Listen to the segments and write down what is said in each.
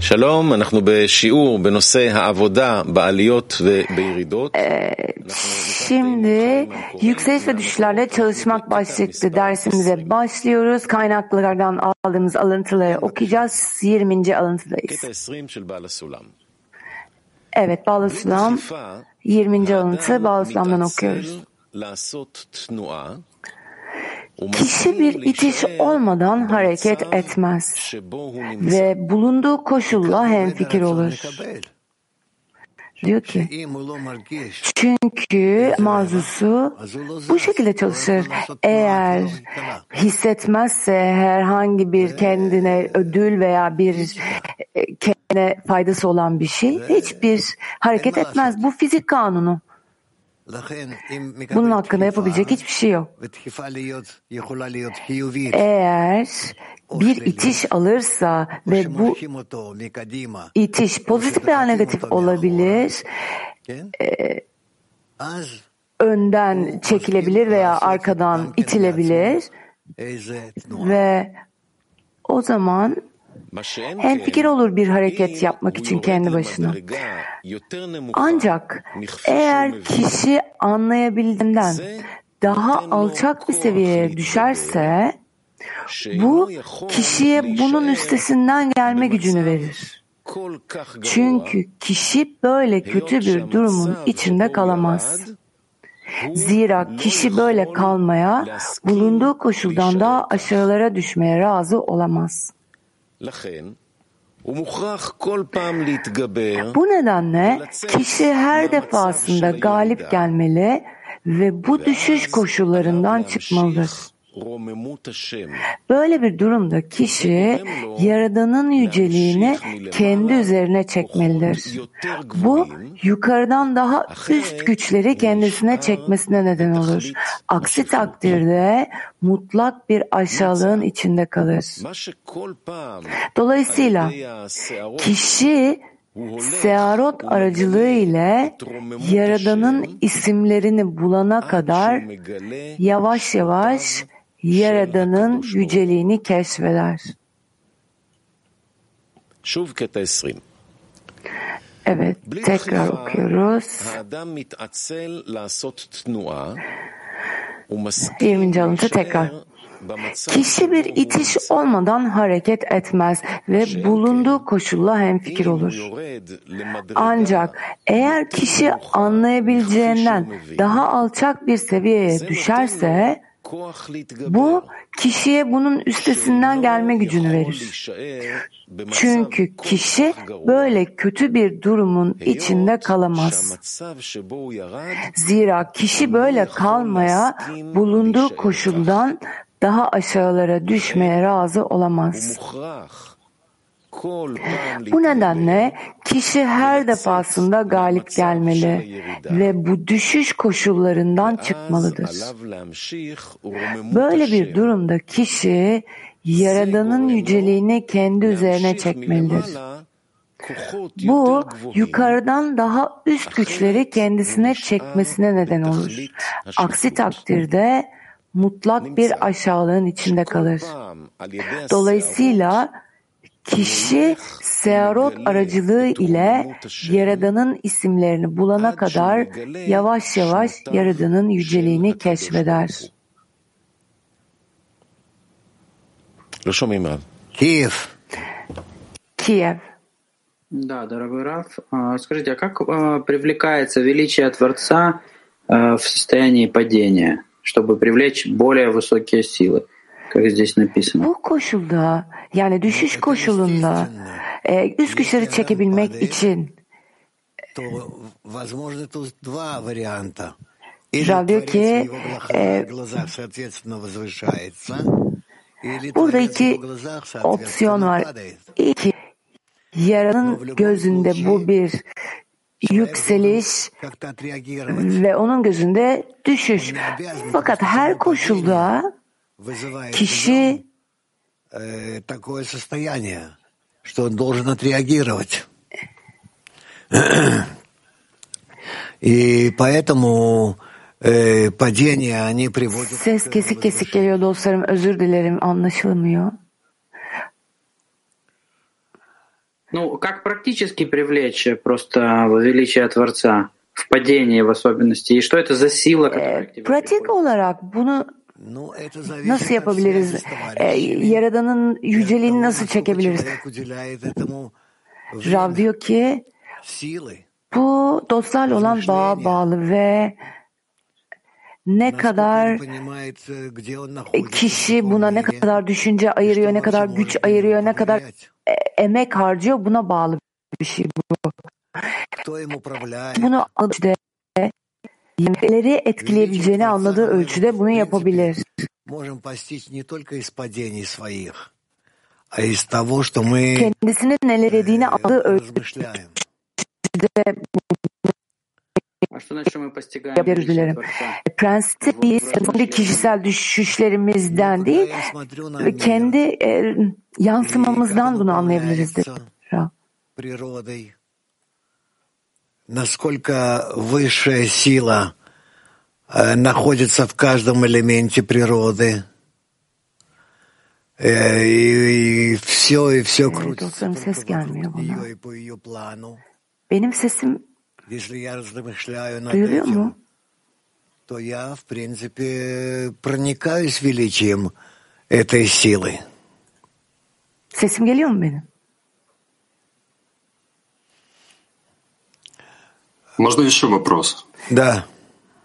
שלום, אנחנו בשיעור בנושא העבודה בעליות ובירידות. Şimdi yükseliş ve düşüşlerle çalışmak başlıklı dersimize başlıyoruz. Kaynaklardan aldığımız alıntıları okuyacağız. 20. alıntıdayız. קטע 20 של בעל הסולם. Evet, Bağlı Sulam 20. alıntı האדם Bağlı Sulam'dan מתעצל okuyoruz. kişi bir itiş olmadan hareket etmez ve bulunduğu koşulla hemfikir olur. Diyor ki, çünkü mazusu bu şekilde çalışır. Eğer hissetmezse herhangi bir kendine ödül veya bir e, kendine faydası olan bir şey hiçbir hareket etmez. Bu fizik kanunu. Bunun hakkında yapabilecek hiçbir şey yok. Eğer bir itiş alırsa ve bu itiş pozitif veya negatif olabilir, e, önden çekilebilir veya arkadan itilebilir ve o zaman hem fikir olur bir hareket yapmak için kendi başına. Ancak eğer kişi anlayabildiğinden daha alçak bir seviyeye düşerse bu kişiye bunun üstesinden gelme gücünü verir. Çünkü kişi böyle kötü bir durumun içinde kalamaz. Zira kişi böyle kalmaya, bulunduğu koşuldan daha aşağılara düşmeye razı olamaz. Bu nedenle kişi her defasında galip gelmeli ve bu düşüş koşullarından çıkmalıdır. Böyle bir durumda kişi Yaradan'ın yüceliğini kendi üzerine çekmelidir. Bu yukarıdan daha üst güçleri kendisine çekmesine neden olur. Aksi takdirde mutlak bir aşağılığın içinde kalır. Dolayısıyla kişi Searot aracılığı ile Yaradan'ın isimlerini bulana kadar yavaş yavaş Yaradan'ın yüceliğini keşfeder. Şuv keta 20. Evet, tekrar okuyoruz. 20. alıntı tekrar. Kişi bir itiş olmadan hareket etmez ve bulunduğu koşulla hemfikir olur. Ancak eğer kişi anlayabileceğinden daha alçak bir seviyeye düşerse bu kişiye bunun üstesinden gelme gücünü verir. Çünkü kişi böyle kötü bir durumun içinde kalamaz. Zira kişi böyle kalmaya bulunduğu koşuldan daha aşağılara düşmeye razı olamaz. Bu nedenle kişi her defasında galip gelmeli ve bu düşüş koşullarından çıkmalıdır. Böyle bir durumda kişi Yaradan'ın yüceliğini kendi üzerine çekmelidir. Bu yukarıdan daha üst güçleri kendisine çekmesine neden olur. Aksi takdirde mutlak bir aşağılığın içinde kalır. Dolayısıyla kişi Searot aracılığı ile Yaradan'ın isimlerini bulana kadar yavaş yavaş Yaradan'ın yüceliğini keşfeder. Kiev. Kiev. Да, дорогой Раф, скажите, а как привлекается величие Творца в состоянии падения, чтобы привлечь более высокие силы? как здесь написано? Bu koşulda yani düşüş koşulunda e, üst güçleri çekebilmek için то возможно тут два варианта. Или Рав diyor Творец ki, в его глазах, e, глазах соответственно возвышается, или burada Творец в iki его глазах opsiyon соответственно var. падает. İki, Yaranın gözünde bu bir yükseliş Как-то отреагировать, ve onun gözünde düşüş. Fakat her koşulda нем, э, такое состояние, что он должен отреагировать. И поэтому э, падения, они приводят ses kesik kesik geliyor dostlarım özür dilerim anlaşılmıyor. Ну, как практически привлечь просто величие Творца в падении в особенности? И что это за сила, которая Pratik olarak bunu Nasıl yapabiliriz? Ee, Yaradan'ın yüceliğini nasıl çekebiliriz? Rav diyor ki bu dostlarla olan bağa bağlı ve ne kadar kişi buna ne kadar düşünce ayırıyor, ne kadar güç ayırıyor, ne kadar e, emek harcıyor buna bağlı bir şey bu. Bunu işte neleri etkileyebileceğini anladığı ölçüde bunu yapabilir. Kendisinin neler dediğini anladığı ölçüde yapıyoruz dilerim. Э, Prensip değil, kişisel düşüşlerimizden değil, э, kendi e, yansımamızdan bunu anlayabiliriz. Dedi. Насколько высшая сила э, находится в каждом элементе природы, Э, и, все, и все Evet, крутится нее и по ее плану. Benim sesim Если я размышляю над duyuluyor этим, mu? то я, в принципе, проникаюсь величием этой силы. Sesim geliyor mu benim? Можно еще вопрос? Да.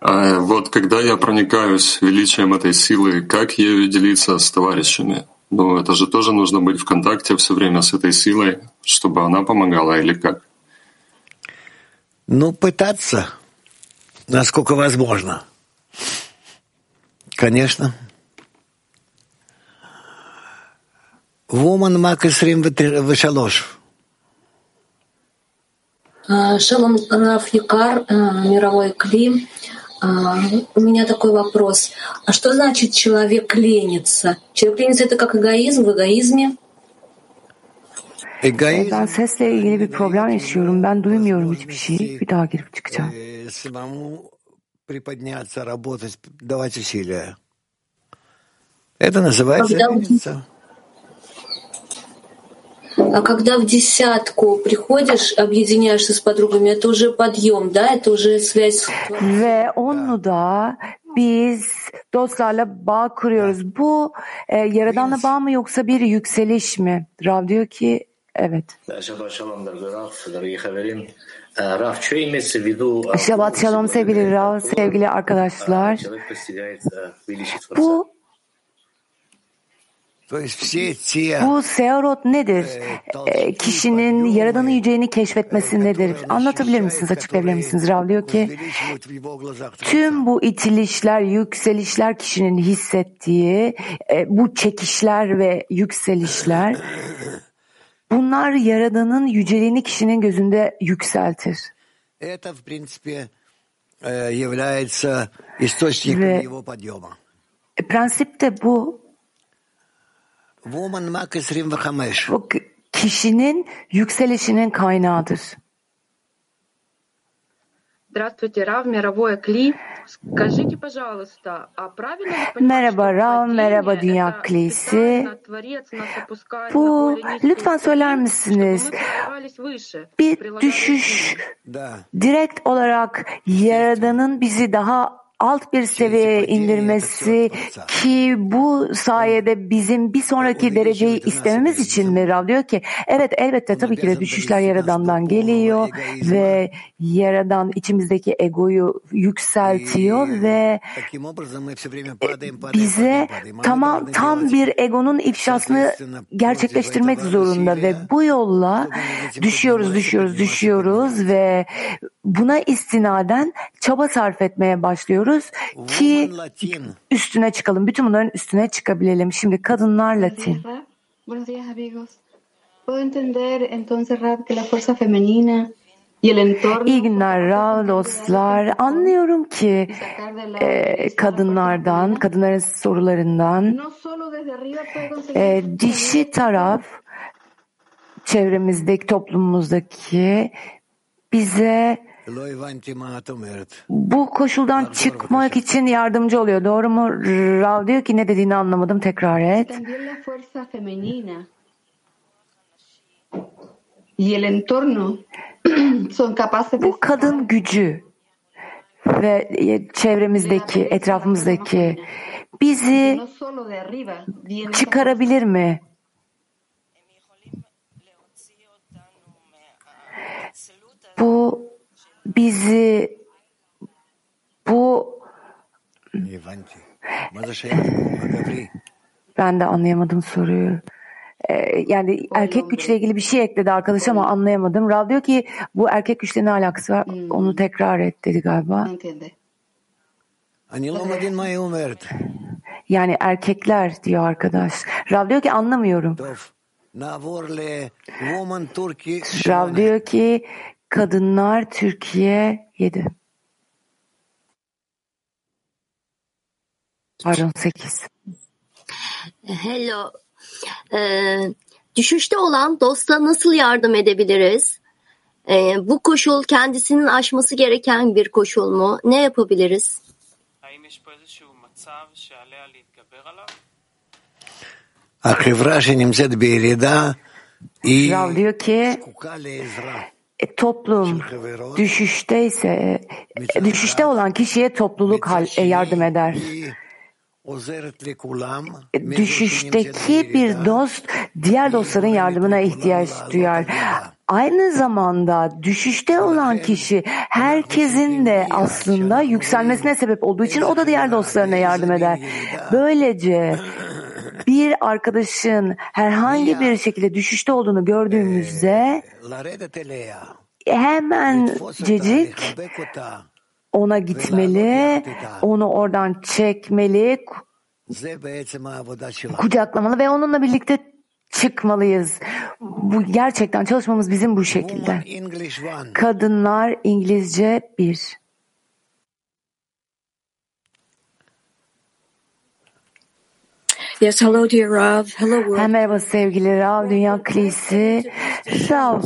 А вот когда я проникаюсь величием этой силы, как ею делиться с товарищами? Ну, это же тоже нужно быть в контакте все время с этой силой, чтобы она помогала или как? Ну, пытаться, насколько возможно. Конечно. Вуман Макасрим Вышалош. А, Шалом Раф Якар, а, мировой Кли. А, У меня такой вопрос. А что значит человек ленится? Человек ленится это как эгоизм в эгоизме? Эгоизм. Ben sesle ilgili bir problem yaşıyorum. Ben duymuyorum hiçbir şey. Bir daha girip çıkacağım. приподняться, работать, давать усилия. Это называется Когда- лениться. А когда в десятку приходишь, объединяешься с подругами, это уже подъем, да? Это уже связь. Ve onu da biz dostlarla bağ kuruyoruz. Bu e, yaradanla bağ mı yoksa bir yükseliş mi? Rav diyor ki evet. Shabbat shalom, дорогой Раф, дорогие хаверим. Э, Раф, что имеется в виду? э, Şabat Shalom sevgili Rav, sevgili arkadaşlar. Человек постигает э, величие Творца. Bu bu seorot nedir? E, kişinin yaradanı yüceğini keşfetmesi nedir? Anlatabilir misiniz, açıklayabilir misiniz? Rav diyor ki, tüm bu itilişler, yükselişler kişinin hissettiği, e, bu çekişler ve yükselişler, bunlar yaradanın yüceliğini kişinin gözünde yükseltir. Ve prensip de bu Вуман Мак Исрим Вахамеш. bu k- kişinin yükselişinin kaynağıdır. Здравствуйте, Рав, мировое Кли. Скажите, пожалуйста, а правильно ли понимать, Merhaba что Rav, падение merhaba это Dünya Klisi. специально Творец нас опускает Bu, на более низкую lütfen söyler ступень, misiniz? чтобы мы поднимались выше, Bir прилагая düşüş усилия? Да. direkt olarak Yaradan'ın bizi daha alt bir seviyeye indirmesi ki bu sayede bizim bir sonraki dereceyi istememiz için mi Rav diyor ki evet elbette tabii ki de düşüşler Yaradan'dan geliyor ve Yaradan içimizdeki egoyu yükseltiyor ve e, bize tamam tam bir egonun ifşasını gerçekleştirmek zorunda ve bu yolla düşüyoruz düşüyoruz düşüyoruz ve buna istinaden çaba sarf etmeye başlıyoruz ki üstüne çıkalım. Bütün bunların üstüne çıkabilelim. Şimdi kadınlar Latin. Buenos días, Rab. Buenos días, amigos. Puedo entender entonces, Rab, que la fuerza femenina y el entorno İyi günler Rav dostlar. Anlıyorum ki e, kadınlardan, kadınların sorularından e, dişi taraf çevremizdeki, toplumumuzdaki bize bu koşuldan çıkmak için yardımcı oluyor. Doğru mu? Rav diyor ki ne dediğini anlamadım. Tekrar et. Bu kadın gücü ve çevremizdeki, etrafımızdaki bizi çıkarabilir mi? Bu bizi bu ben de anlayamadım soruyu. Ee, yani erkek güçle ilgili bir şey ekledi arkadaş ama anlayamadım. Rav diyor ki bu erkek güçle ne alakası var? Onu tekrar et dedi galiba. Yani erkekler diyor arkadaş. Rav diyor ki anlamıyorum. Rav diyor ki Kadınlar Türkiye 7 Pardon 8 Hello. Ee, düşüşte olan dosta nasıl yardım edebiliriz? Ee, bu koşul kendisinin aşması gereken bir koşul mu? Ne yapabiliriz? Rav diyor ki e, toplum düşüşteyse e, düşüşte olan kişiye topluluk e, yardım eder. Düşüşteki bir dost diğer dostların yardımına ihtiyaç duyar. Aynı zamanda düşüşte olan kişi herkesin de aslında yükselmesine sebep olduğu için o da diğer dostlarına yardım eder. Böylece bir arkadaşın herhangi bir şekilde düşüşte olduğunu gördüğümüzde hemen cecik ona gitmeli, onu oradan çekmeli, kucaklamalı ve onunla birlikte çıkmalıyız. Bu gerçekten çalışmamız bizim bu şekilde. Kadınlar İngilizce bir. Yes, hello, dear Rav. Hello, world. Ha, merhaba sevgili Rav, Dünya Kilisi. Rav,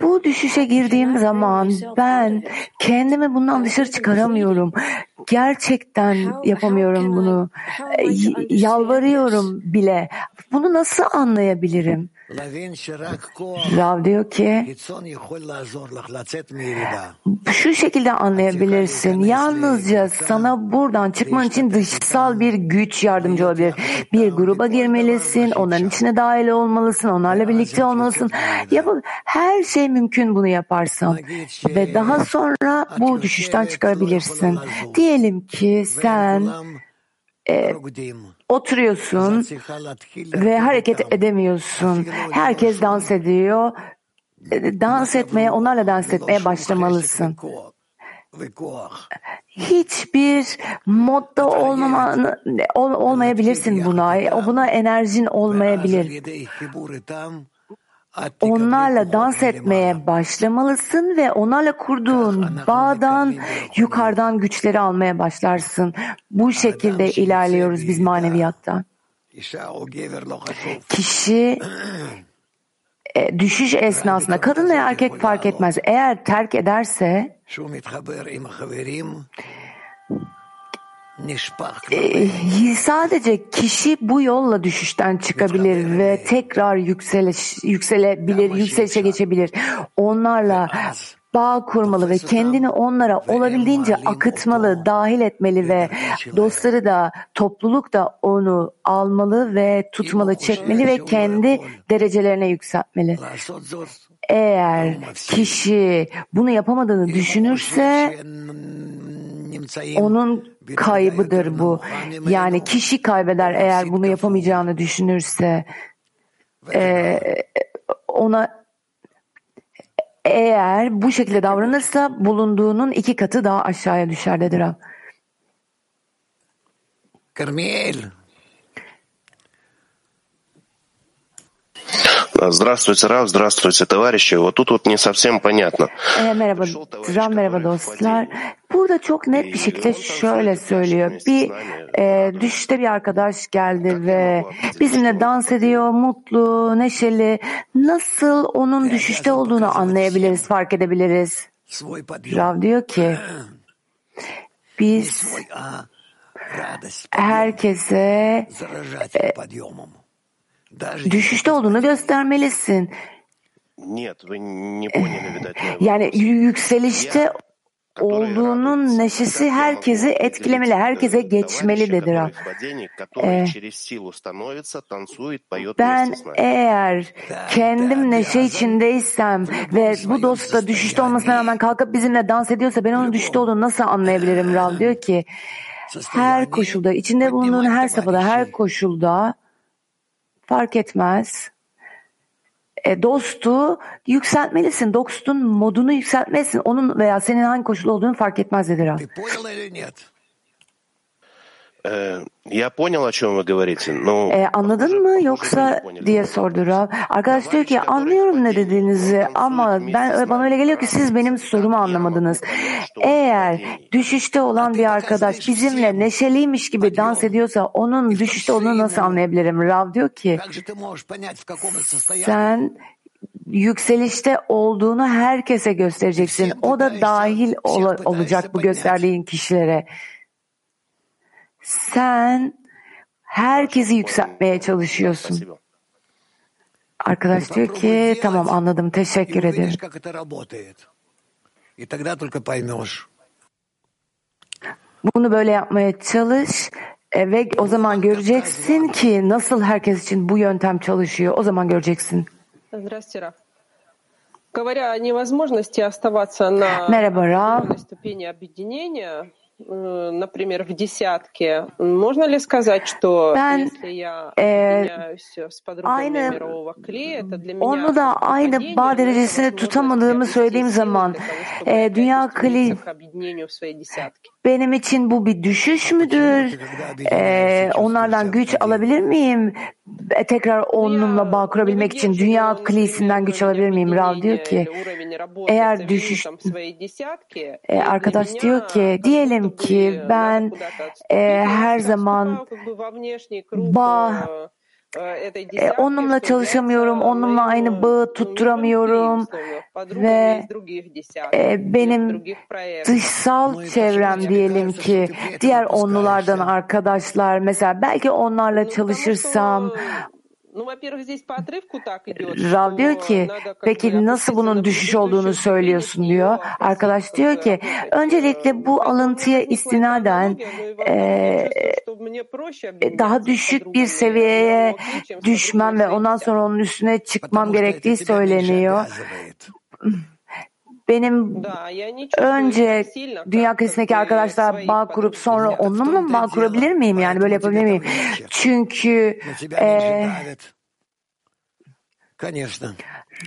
bu düşüşe girdiğim zaman ben kendimi bundan dışarı çıkaramıyorum. Gerçekten yapamıyorum bunu. Yalvarıyorum bile. Bunu nasıl anlayabilirim? Rav diyor ki şu şekilde anlayabilirsin. Yalnızca sana buradan çıkman için dışsal bir güç yardımcı olabilir. Bir gruba girmelisin, onların içine dahil olmalısın, onlarla birlikte olmalısın. Yap her şey mümkün bunu yaparsan ve daha sonra bu düşüşten çıkarabilirsin. Diyelim ki sen e, oturuyorsun ve hareket edemiyorsun. Herkes dans ediyor. Ee, dans etmeye, onlarla dans etmeye başlamalısın. Hiçbir modda olmama, ol, olmayabilirsin buna. Buna enerjin olmayabilir onlarla dans etmeye başlamalısın ve onlarla kurduğun bağdan yukarıdan güçleri almaya başlarsın. Bu şekilde ilerliyoruz biz maneviyatta. Kişi e, düşüş esnasında kadın veya erkek fark etmez. Eğer terk ederse ee, sadece kişi bu yolla düşüşten çıkabilir ve tekrar yükseliş, yükselebilir, yükselişe geçebilir. Onlarla bağ kurmalı ve kendini onlara olabildiğince akıtmalı, dahil etmeli ve dostları da topluluk da onu almalı ve tutmalı, çekmeli ve kendi derecelerine yükseltmeli. Eğer kişi bunu yapamadığını düşünürse onun kaybıdır bu. Yani kişi kaybeder eğer bunu yapamayacağını düşünürse. E, ona eğer bu şekilde davranırsa bulunduğunun iki katı daha aşağıya düşer dedi Rab. Karmiel. Здравствуйте, Рав, здравствуйте, товарищи. Вот тут вот не совсем понятно. E, merhaba Ram, merhaba dostlar. Burada çok net bir şekilde şöyle söylüyor. Bir e, düşüşte bir arkadaş geldi ve bizimle dans ediyor, mutlu, neşeli. Nasıl onun düşüşte olduğunu anlayabiliriz, fark edebiliriz? свой подъем, Rav diyor ki biz свой, а радость herkese заражать подъемом. Даже düşüşte olduğunu göstermelisin. Э, yani yükselişte olduğunun neşesi herkesi etkilemeli, herkese geçmeli dedi Rab. Э, ben eğer kendim neşe içindeysem ve bu dost da düşüşte olmasına rağmen kalkıp bizimle dans ediyorsa ben onun düşüşte olduğunu nasıl anlayabilirim Rab diyor ki her koşulda, içinde bulunduğun her safhada, her koşulda fark etmez. E, dostu yükseltmelisin. Dostun modunu yükseltmelisin. Onun veya senin hangi koşulda olduğunu fark etmez dedi Rav. Я понял, о чем вы говорите, но E, anladın mı yoksa diye sordu Rav. Arkadaş diyor ki anlıyorum ne dediğinizi ama ben bana öyle geliyor ki siz benim sorumu anlamadınız. Eğer düşüşte olan bir arkadaş bizimle neşeliymiş gibi dans ediyorsa onun düşüşte olduğunu nasıl anlayabilirim? Rav diyor ki Как же ты можешь понять, в каком он состоянии? sen yükselişte olduğunu herkese göstereceksin. O da dahil ola- olacak bu gösterdiğin kişilere. Sen herkesi yükseltmeye çalışıyorsun. Arkadaş diyor ki tamam anladım teşekkür ederim. Bunu böyle yapmaya çalış e, ve o zaman göreceksin ki nasıl herkes için bu yöntem çalışıyor. O zaman göreceksin. Merhaba Rav. определенной ступени объединения, э, например, в десятке, можно ли сказать, что Ben, если я э, объединяюсь с подругами aynı- мирового клея, это для меня Onu da aynı падение, bağ но это derecesine возможность tutamadığımı приобрести söylediğim силы zaman для того, чтобы e, опять dünya устремиться kli к объединению в своей десятке. benim için bu bir düşüş müdür? E, onlardan güç alabilir miyim? E, tekrar onunla bağ kurabilmek için dünya klisinden güç alabilir miyim? Rav diyor ki eğer düşüş e, arkadaş diyor ki diyelim ki ben e, her zaman bağ e, onunla çalışamıyorum, onunla aynı bağı tutturamıyorum ve e, benim dışsal çevrem diyelim ki diğer onlulardan arkadaşlar mesela belki onlarla çalışırsam Rav diyor ki peki nasıl bunun düşüş olduğunu söylüyorsun diyor. Arkadaş diyor ki öncelikle bu alıntıya istinaden e, daha düşük bir seviyeye düşmem ve ondan sonra onun üstüne çıkmam gerektiği söyleniyor benim önce dünya kıyısındaki arkadaşlar bağ kurup sonra onunla mı bağ kurabilir miyim? Yani böyle yapabilir miyim? Çünkü e,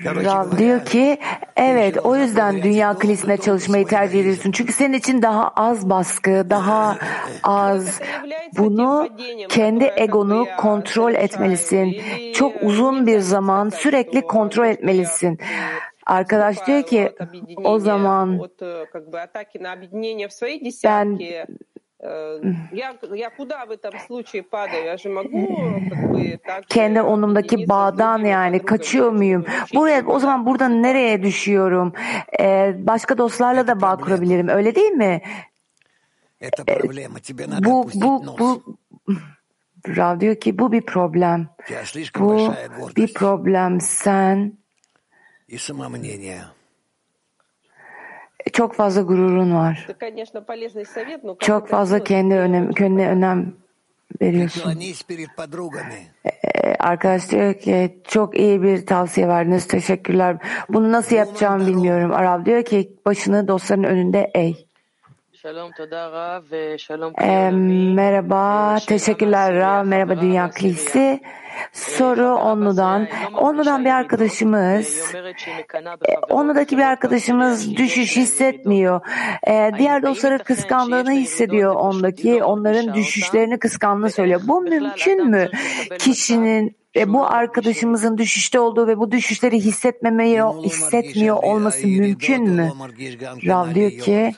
Rab diyor ki evet o yüzden dünya kilisinde çalışmayı tercih ediyorsun. Çünkü senin için daha az baskı, daha az bunu kendi egonu kontrol etmelisin. Çok uzun bir zaman sürekli kontrol etmelisin. Arkadaş diyor ki o zaman ben kendi onumdaki bağdan yani kaçıyor muyum? Buraya o zaman buradan nereye düşüyorum? Ee, başka dostlarla da bağ kurabilirim. Öyle değil mi? Ee, bu bu bu Rav diyor ki bu bir problem. Bu bir problem. Sen çok fazla gururun var. Çok fazla kendi önem, kendine önem veriyorsun. Э, э, Arkadaş diyor ki çok iyi bir tavsiye verdiniz teşekkürler. Bunu nasıl yapacağımı bilmiyorum. Arab diyor ki başını dostların önünde eğ. E, merhaba, teşekkürler Rav, merhaba Dünya Kilisi. Soru Onlu'dan. Onlu'dan bir arkadaşımız, Onlu'daki bir arkadaşımız düşüş hissetmiyor. E, diğer dostları kıskandığını hissediyor ondaki, onların düşüşlerini kıskandığını söylüyor. Bu mümkün mü? Kişinin ve bu arkadaşımızın düşüşte olduğu ve bu düşüşleri hissetmemeyi hissetmiyor olması mümkün mü? Rav diyor ki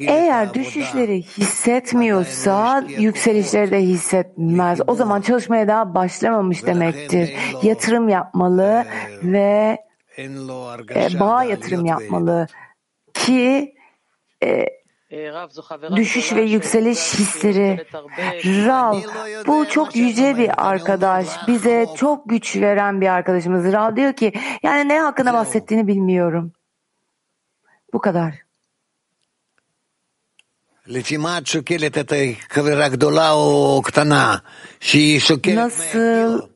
eğer düşüşleri hissetmiyorsa yükselişleri de hissetmez. O zaman çalışmaya daha başlamamış demektir. Yatırım yapmalı ve e, bağ yatırım yapmalı ki e, düşüş ve yükseliş hisleri. Rav, bu çok yüce bir arkadaş. Bize çok güç veren bir arkadaşımız. Rav diyor ki, yani ne hakkında bahsettiğini bilmiyorum. Bu kadar. Nasıl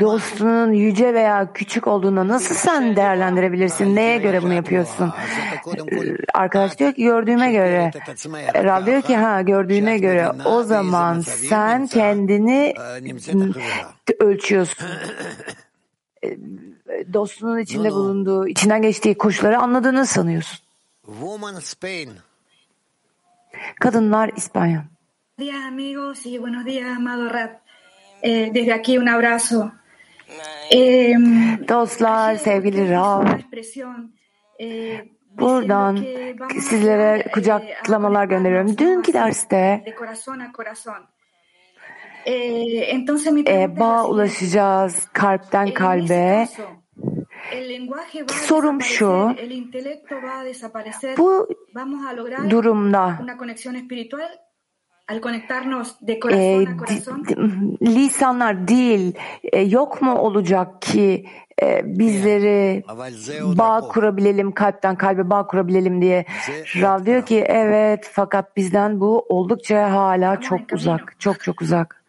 dostunun yüce veya küçük olduğunu nasıl sen değerlendirebilirsin? Neye göre bunu yapıyorsun? Arkadaş diyor ki gördüğüme göre. Rab diyor ki ha gördüğüne göre. O zaman sen kendini ölçüyorsun. Dostunun içinde bulunduğu, içinden geçtiği koşulları anladığını sanıyorsun. Kadınlar İspanya. Buenos días amigos y buenos días amado Rab. Eh, desde aquí un abrazo. Eh, Dostlar, sevgili Rab. Buradan sizlere kucaklamalar gönderiyorum. Dünkü derste e, bağ ulaşacağız kalpten kalbe. Sorum şu, bu durumda. e, lisanlar değil e, yok mu olacak ki e, bizleri bağ kurabilelim kalpten kalbe bağ kurabilelim diye? Rav diyor ki evet fakat bizden bu oldukça hala çok uzak çok çok uzak.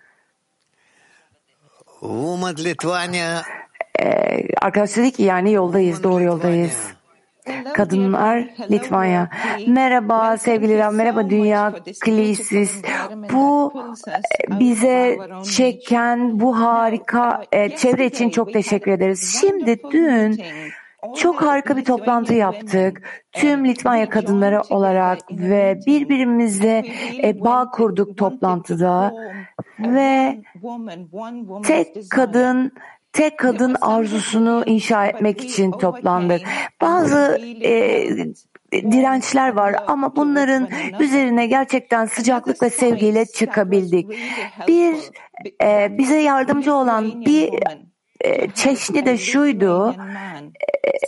Ee, arkadaş dedi ki yani yoldayız doğru yoldayız. Kadınlar Litvanya. Merhaba sevgili Rav, merhaba Dünya Klisis. Bu bize çeken bu harika e, çevre için çok teşekkür ederiz. Şimdi dün çok harika bir toplantı yaptık. Tüm Litvanya kadınları olarak ve birbirimize e, bağ kurduk toplantıda ve tek kadın tek kadın arzusunu inşa etmek için toplandık. Bazı e, dirençler var ama bunların üzerine gerçekten sıcaklık ve sevgiyle çıkabildik. Bir e, bize yardımcı olan bir e, çeşni de şuydu.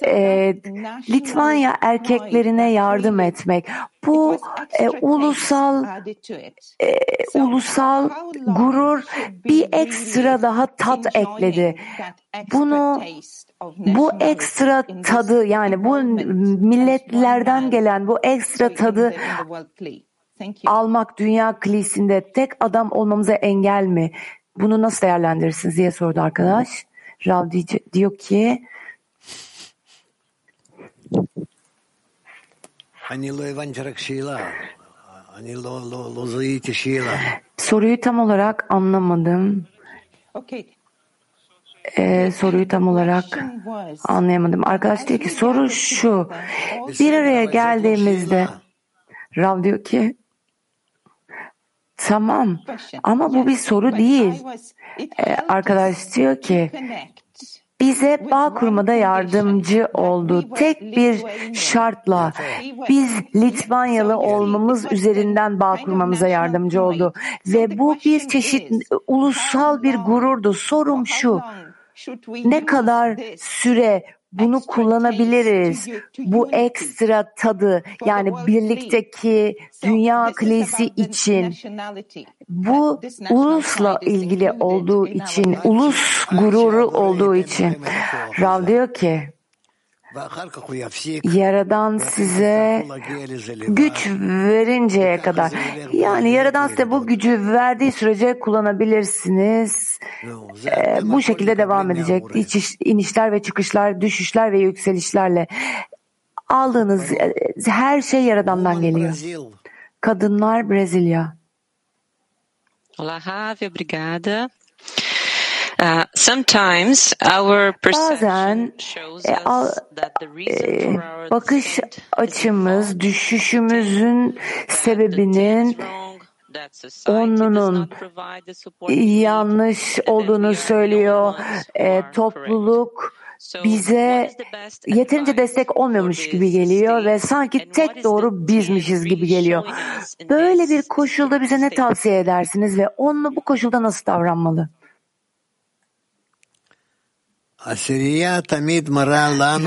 E, Litvanya erkeklerine yardım etmek. Bu e, ulusal e, ulusal gurur bir ekstra daha tat ekledi. Bunu bu ekstra tadı yani bu milletlerden gelen bu ekstra tadı almak dünya klisinde tek adam olmamıza engel mi? Bunu nasıl değerlendirirsiniz diye sordu arkadaş. Rav diyor ki Soruyu tam olarak anlamadım. Ee, soruyu tam olarak anlayamadım. Arkadaş diyor ki soru şu. Bir araya geldiğimizde Rav diyor ki tamam ama bu bir soru değil. Ee, arkadaş diyor ki bize bağ kurmada yardımcı oldu. Tek bir şartla biz Litvanyalı olmamız üzerinden bağ kurmamıza yardımcı oldu. Ve bu bir çeşit ulusal bir gururdu. Sorum şu, ne kadar süre bunu kullanabiliriz. Bu ekstra tadı yani birlikteki dünya klisi için bu ulusla ilgili olduğu için, ulus gururu olduğu için Rav diyor ki Yaradan size güç verinceye kadar. Yani Yaradan size bu gücü verdiği sürece kullanabilirsiniz. Ee, bu şekilde devam edecek. İç, inişler ve çıkışlar, düşüşler ve yükselişlerle. Aldığınız her şey Yaradan'dan geliyor. Kadınlar Brezilya. Olá, Ravi, obrigada. Uh, sometimes our Bazen e, e, bakış açımız düşüşümüzün sebebinin onunun yanlış olduğunu söylüyor. E, topluluk bize yeterince destek olmuyormuş gibi geliyor ve sanki tek doğru bizmişiz gibi geliyor. Böyle bir koşulda bize ne tavsiye edersiniz ve onunla bu koşulda nasıl davranmalı?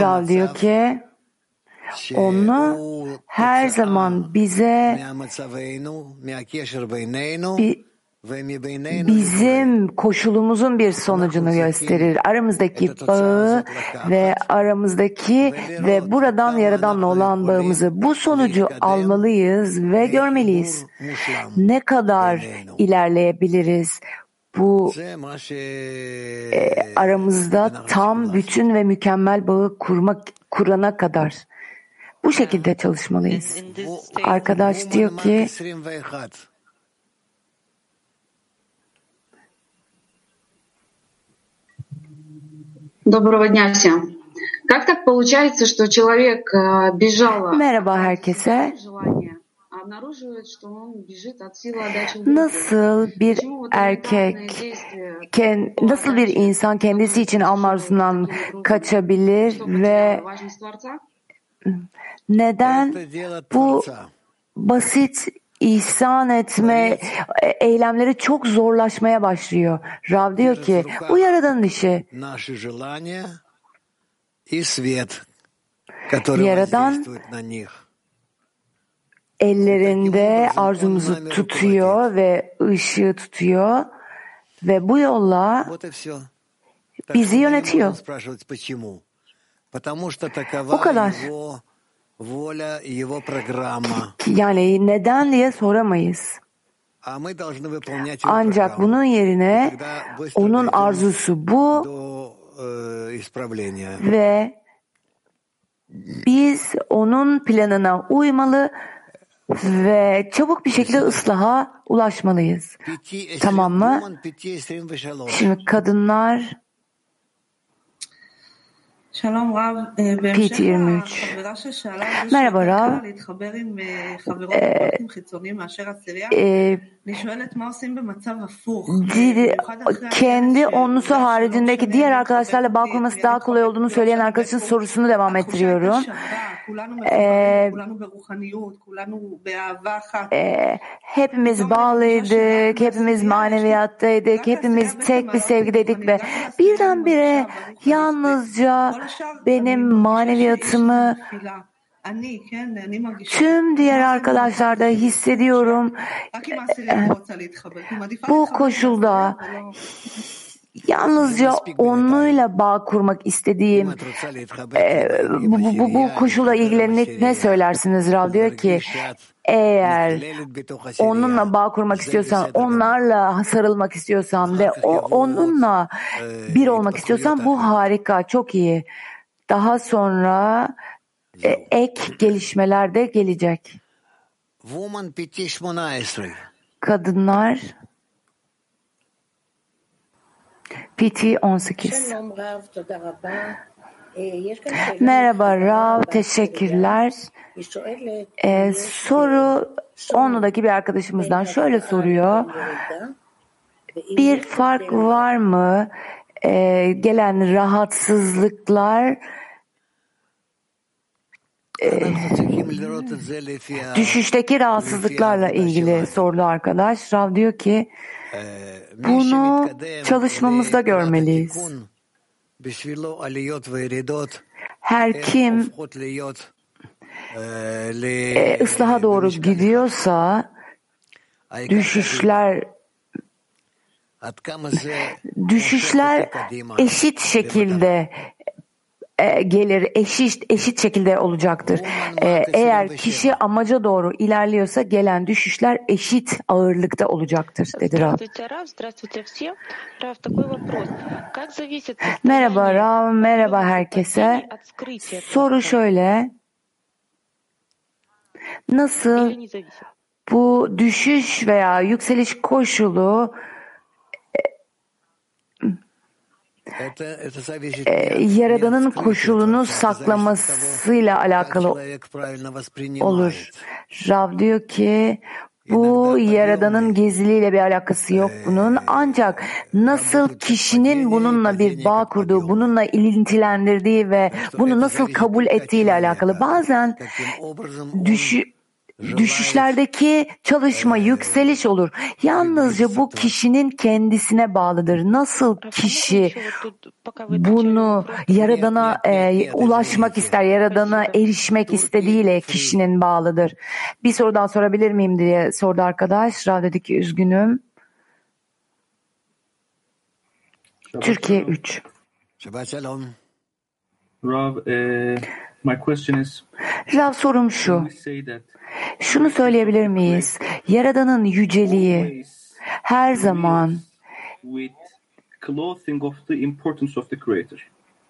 Rav diyor ki onu her zaman bize bi- bizim koşulumuzun bir sonucunu gösterir. Aramızdaki bağı ve aramızdaki ve buradan yaradanla olan bağımızı bu sonucu almalıyız ve görmeliyiz. Ne kadar ilerleyebiliriz bu e, aramızda tam bütün ve mükemmel bağı kurmak kurana kadar. Bu şekilde çalışmalıyız. Arkadaş diyor ki Доброго дня всем. Как так получается, что человек э, бежал Merhaba herkese. желания, Nasıl bir erkek, nasıl bir insan kendisi için alma kaçabilir ve neden bu basit ihsan etme e-, eylemleri çok zorlaşmaya başlıyor. Rav diyor ki bu yaradanın işi. Yaradan ellerinde arzumuzu tutuyor ve ışığı tutuyor. Ve bu yolla bizi yönetiyor. O kadar. Yani neden diye soramayız. Ancak bunun yerine onun arzusu bu. ve biz onun planına uymalı ve çabuk bir şekilde ıslaha ulaşmalıyız. Tamam mı? Şimdi kadınlar Pit 23. Merhaba Rav. Kendi onlusu haricindeki diğer arkadaşlarla bağlaması daha kolay olduğunu söyleyen arkadaşın sorusunu devam ettiriyorum. Ee, ee, hepimiz bağlıydık, hepimiz maneviyattaydık, hepimiz tek bir sevgideydik ve birdenbire yalnızca benim maneviyatımı tüm diğer arkadaşlarda hissediyorum. Bu koşulda yalnızca onunla bağ kurmak istediğim e, bu, bu, bu koşula ilgilenmek ne söylersiniz Rav diyor ki eğer onunla bağ kurmak istiyorsan, onlarla sarılmak istiyorsan ve o, onunla bir olmak istiyorsan bu harika, çok iyi. Daha sonra e, ek gelişmeler de gelecek. Kadınlar PT 18 Eh, merhaba Rav, teşekkürler. Ee, ee soru Onlu'daki bir arkadaşımızdan şöyle soruyor. Bir fark var mı ee, gelen rahatsızlıklar e, düşüşteki rahatsızlıklarla ilgili sorulu arkadaş. Rav diyor ki bunu çalışmamızda görmeliyiz. Her kim e, ıslaha doğru gidiyorsa düşüşler düşüşler eşit şekilde e, geliri eşit eşit şekilde olacaktır. E, eğer kişi amaca doğru ilerliyorsa gelen düşüşler eşit ağırlıkta olacaktır dedi Rav. Merhaba Rav, merhaba herkese. Soru şöyle. Nasıl bu düşüş veya yükseliş koşulu Ee, Yaradan'ın koşulunu saklamasıyla alakalı olur. Rav diyor ki bu Yaradan'ın gizliliğiyle bir alakası yok bunun. Ancak nasıl kişinin bununla bir bağ kurduğu, bununla ilintilendirdiği ve bunu nasıl kabul ettiğiyle alakalı. Bazen düşü, düşüşlerdeki çalışma yükseliş olur. Yalnızca bu kişinin kendisine bağlıdır. Nasıl kişi bunu Yaradan'a e, ulaşmak ister, Yaradan'a erişmek istediğiyle kişinin bağlıdır. Bir sorudan sorabilir miyim diye sordu arkadaş. Rav dedi ki üzgünüm. Türkiye 3. Shabbat shalom. Rav, my question is, Rav sorum şu. Şunu söyleyebilir miyiz? Yaradan'ın yüceliği her zaman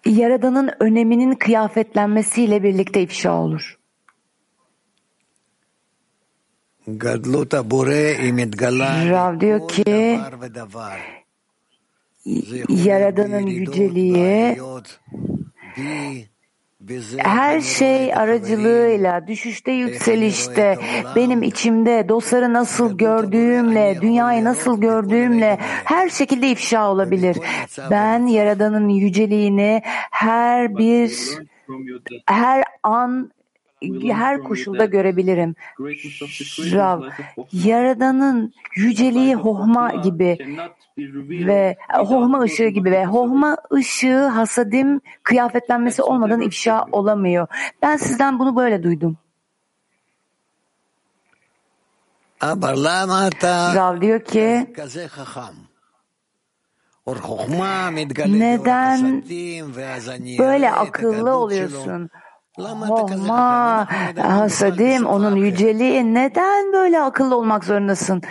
Yaradan'ın öneminin kıyafetlenmesiyle birlikte ifşa olur. Rav diyor ki Yaradan'ın yüceliği her şey aracılığıyla, düşüşte, yükselişte, benim içimde dostları nasıl gördüğümle, dünyayı nasıl gördüğümle her şekilde ifşa olabilir. Ben Yaradan'ın yüceliğini her bir, her an, her koşulda görebilirim. Rav. Yaradan'ın yüceliği hohma gibi ve hohma ışığı gibi ve hohma ışığı hasadim kıyafetlenmesi olmadan ifşa olamıyor. Ben sizden bunu böyle duydum. Rav diyor ki neden böyle akıllı oluyorsun? Hohma, hasadim, onun yüceliği neden böyle akıllı olmak zorundasın?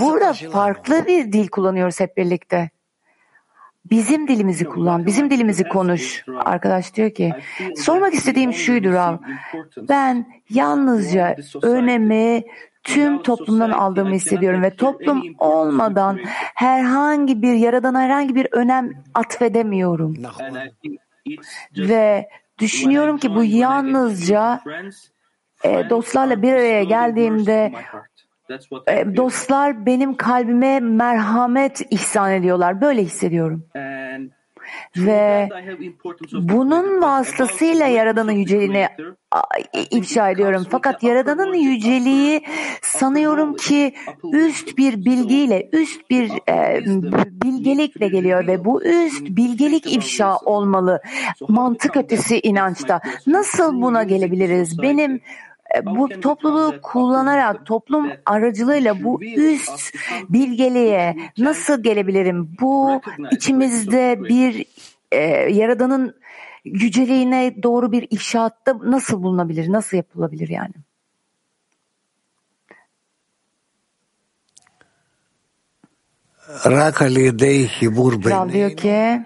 Burada farklı bir dil kullanıyoruz hep birlikte. Bizim dilimizi kullan, bizim dilimizi konuş. Arkadaş diyor ki, sormak istediğim şuydu Rav. Ben yalnızca önemi tüm toplumdan aldığımı hissediyorum ve toplum olmadan herhangi bir yaradan herhangi bir önem atfedemiyorum. Ve düşünüyorum ki bu yalnızca e, dostlarla bir araya geldiğimde dostlar benim kalbime merhamet ihsan ediyorlar. Böyle hissediyorum. Ve bunun vasıtasıyla Yaradan'ın yüceliğini ifşa ediyorum. Fakat Yaradan'ın yüceliği sanıyorum ki üst bir bilgiyle, üst bir e, bilgelikle geliyor ve bu üst bilgelik ifşa olmalı. Mantık ötesi inançta. Nasıl buna gelebiliriz? Benim e, bu topluluğu kullanarak toplum aracılığıyla bu üst bilgeliğe nasıl gelebilirim? Bu içimizde bir e, yaradanın yüceliğine doğru bir ifşaatta nasıl bulunabilir? Nasıl yapılabilir yani? Rav diyor ki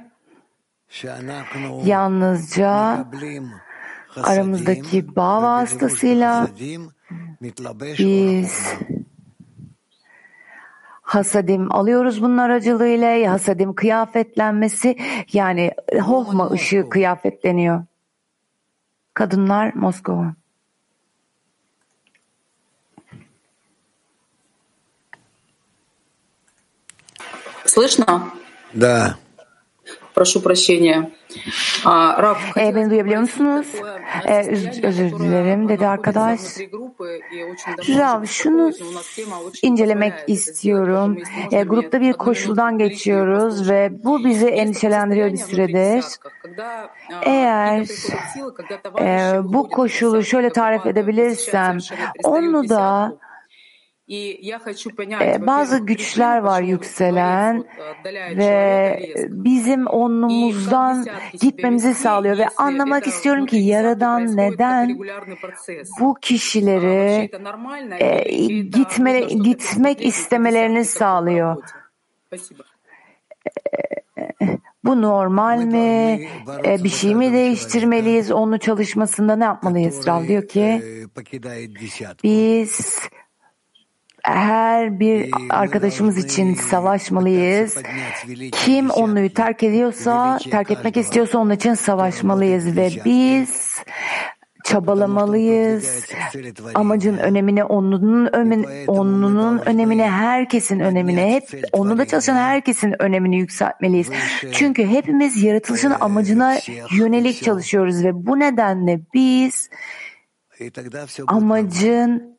yalnızca aramızdaki bağ vasıtasıyla biz hasadim alıyoruz bunun aracılığıyla. Hasadim kıyafetlenmesi yani hohma ışığı kıyafetleniyor. Kadınlar Moskova. Слышно? Да. Прошу прощения. А, Раф, E, beni duyabiliyor musunuz? E, öz- özür dilerim dedi arkadaş. Rav şunu incelemek istiyorum. E, grupta bir koşuldan geçiyoruz ve bu bizi endişelendiriyor bir süredir. Eğer e, bu koşulu şöyle tarif edebilirsem, onu da e, bazı güçler var yükselen ve bizim onumuzdan gitmemizi sağlıyor ve anlamak istiyorum ki Yaradan neden bu kişileri e, gitmek istemelerini sağlıyor. Bu normal mi? Bir şey mi değiştirmeliyiz? Onun çalışmasında ne yapmalıyız? Rav diyor ki biz her bir arkadaşımız için savaşmalıyız. Kim onu terk ediyorsa, terk etmek istiyorsa onun için savaşmalıyız ve biz çabalamalıyız. Amacın önemini, onunun ömin, onunun önemini, herkesin önemini, hep onunla çalışan herkesin önemini yükseltmeliyiz. Çünkü hepimiz yaratılışın amacına yönelik çalışıyoruz ve bu nedenle biz amacın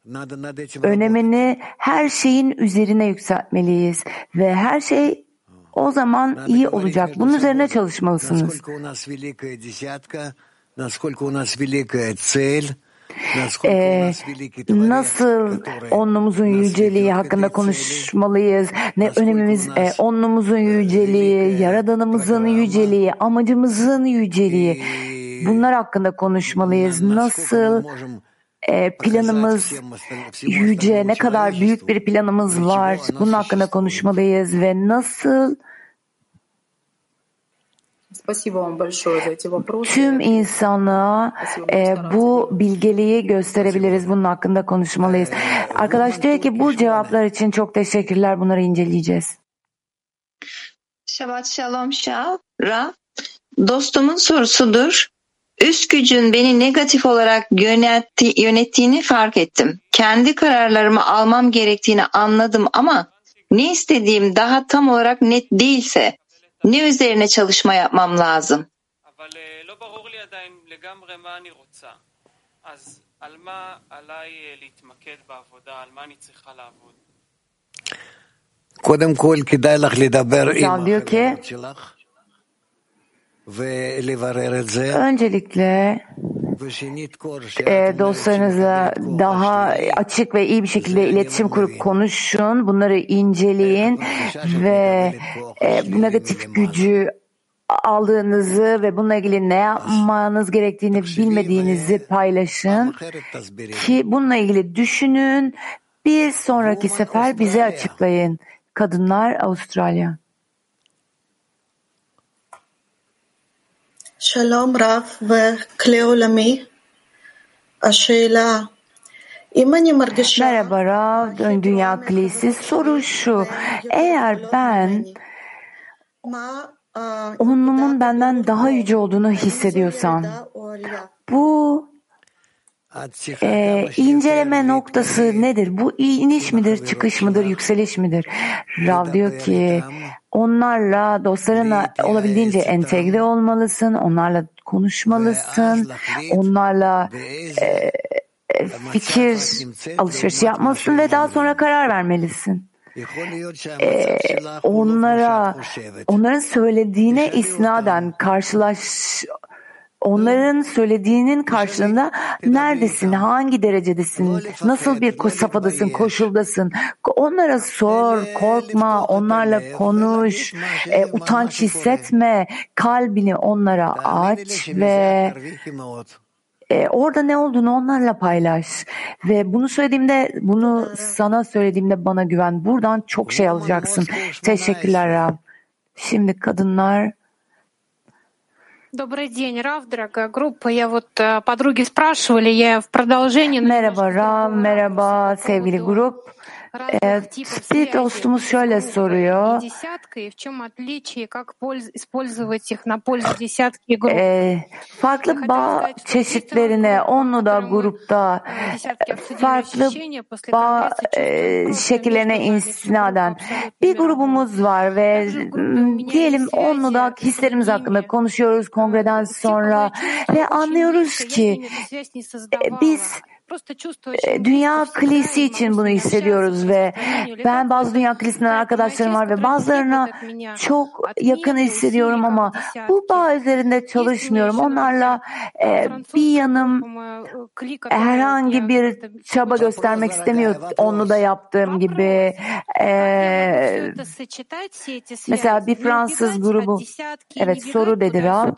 önemini her şeyin üzerine yükseltmeliyiz ve her şey o zaman iyi olacak. Bunun üzerine çalışmalısınız. Ee, nasıl onlumuzun yüceliği hakkında konuşmalıyız? Ne önemimiz e, onlumuzun yüceliği, yaradanımızın yüceliği, amacımızın yüceliği. Bunlar hakkında konuşmalıyız. Nasıl e, planımız yüce, ne kadar büyük bir planımız var. Bunun hakkında konuşmalıyız ve nasıl Tüm insanlığa e, bu bilgeliği gösterebiliriz. Bunun hakkında konuşmalıyız. Arkadaş diyor ki bu cevaplar için çok teşekkürler. Bunları inceleyeceğiz. Şabat Shalom Şah. Ra. Dostumun sorusudur. Üst gücün beni negatif olarak yönetti, yönettiğini fark ettim. Kendi kararlarımı almam gerektiğini anladım ama ne istediğim daha tam olarak net değilse ne üzerine çalışma yapmam lazım? Hocam diyor ki öncelikle e, dostlarınızla daha açık ve iyi bir şekilde iletişim kurup konuşun. Bunları inceleyin ve e, negatif gücü aldığınızı ve bununla ilgili ne yapmanız gerektiğini bilmediğinizi paylaşın ki bununla ilgili düşünün. Bir sonraki sefer bize açıklayın. Kadınlar Avustralya. שלום רב וכלי עולמי. השאלה, אם אני מרגישה... Merhaba Rav, Dünya Kilisi. Soru şu, eğer ben onlumun benden daha yüce olduğunu hissediyorsam, bu e, inceleme noktası nedir? Bu iniş midir, çıkış mıdır, yükseliş midir? Rav diyor ki onlarla, dostlarına olabildiğince entegre olmalısın, onlarla konuşmalısın, onlarla e, fikir alışverişi yapmalısın ve daha sonra karar vermelisin. Ee, onlara, onların söylediğine isnaden karşılaş onların söylediğinin karşılığında neredesin, hangi derecedesin, nasıl bir safhadasın, koşuldasın. Onlara sor, korkma, onlarla konuş, e, utanç hissetme, kalbini onlara aç ve e, orada ne olduğunu onlarla paylaş. Ve bunu söylediğimde, bunu sana söylediğimde bana güven. Buradan çok şey alacaksın. Teşekkürler Rab. Şimdi kadınlar Добрый день, Рав, дорогая группа. Я вот подруги спрашивали, я в продолжении... Merhaba Rav, merhaba sevgili grup. Ee, bir dostumuz şöyle soruyor. Ee, farklı bağ çeşitlerine onlu da grupta farklı bağ e, şekillerine istinaden bir grubumuz var ve diyelim onlu da hislerimiz hakkında konuşuyoruz kongreden sonra ve anlıyoruz ki e, biz Dünya Kilisi için bunu hissediyoruz ve ben bazı Dünya Kilisi'nden arkadaşlarım var ve bazılarına çok yakın hissediyorum ama bu bağ üzerinde çalışmıyorum. Onlarla e, bir yanım herhangi bir çaba göstermek istemiyor onu da yaptığım gibi. E, mesela bir Fransız grubu evet soru dedi Rab.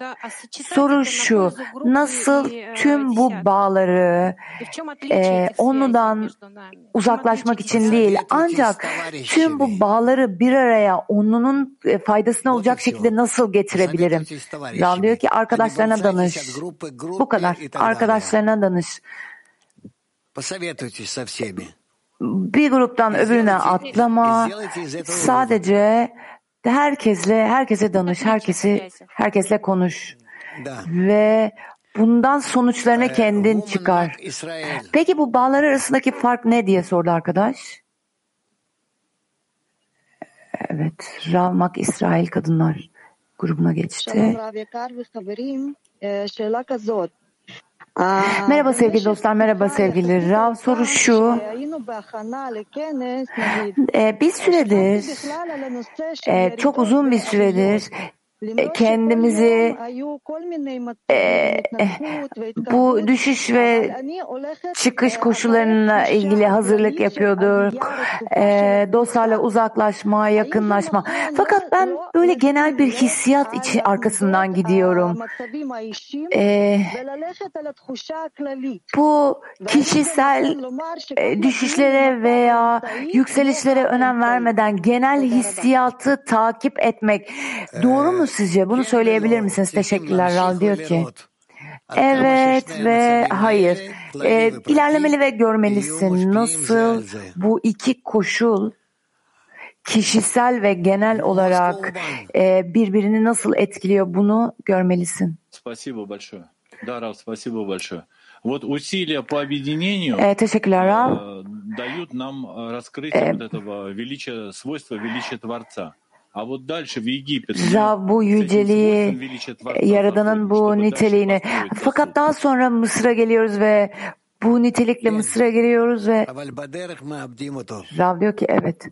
Soru şu nasıl tüm bu bağları e, onundan uzaklaşmak için değil ancak tüm bu bağları bir araya onunun faydasına olacak şekilde nasıl getirebilirim? Rav diyor ki arkadaşlarına danış. Bu kadar. Arkadaşlarına danış. Bir gruptan öbürüne atlama. Sadece herkesle herkese danış, herkesi herkesle konuş. Ve Bundan sonuçlarını kendin çıkar. Peki bu bağlar arasındaki fark ne diye sordu arkadaş. Evet, Ravmak İsrail Kadınlar grubuna geçti. Merhaba sevgili dostlar, merhaba sevgili Rav. Soru şu, e, bir süredir, e, çok uzun bir süredir kendimizi e, bu düşüş ve çıkış koşullarına ilgili hazırlık yapıyorduk. E, dostlarla uzaklaşma, yakınlaşma. Fakat ben böyle genel bir hissiyat içi arkasından gidiyorum. E, bu kişisel e, düşüşlere veya yükselişlere önem vermeden genel hissiyatı takip etmek doğru mu sizce? Bunu söyleyebilir misiniz? Teşekkürler. Ral diyor ki. Evet ve hayır. Ee, ilerlemeli ve görmelisin. Nasıl bu iki koşul kişisel ve genel olarak e, birbirini nasıl etkiliyor bunu görmelisin. Спасибо большое. Да, Рав, спасибо большое. Вот усилия по объединению Ee, teşekkürler Rav. э, дают нам э, раскрытие вот этого величия, свойства величия Творца. za bu yüceliği, Yaradan'ın bu niteliğini. Fakat daha sonra Mısır'a geliyoruz ve bu nitelikle Mısır'a geliyoruz ve Rav diyor ki evet.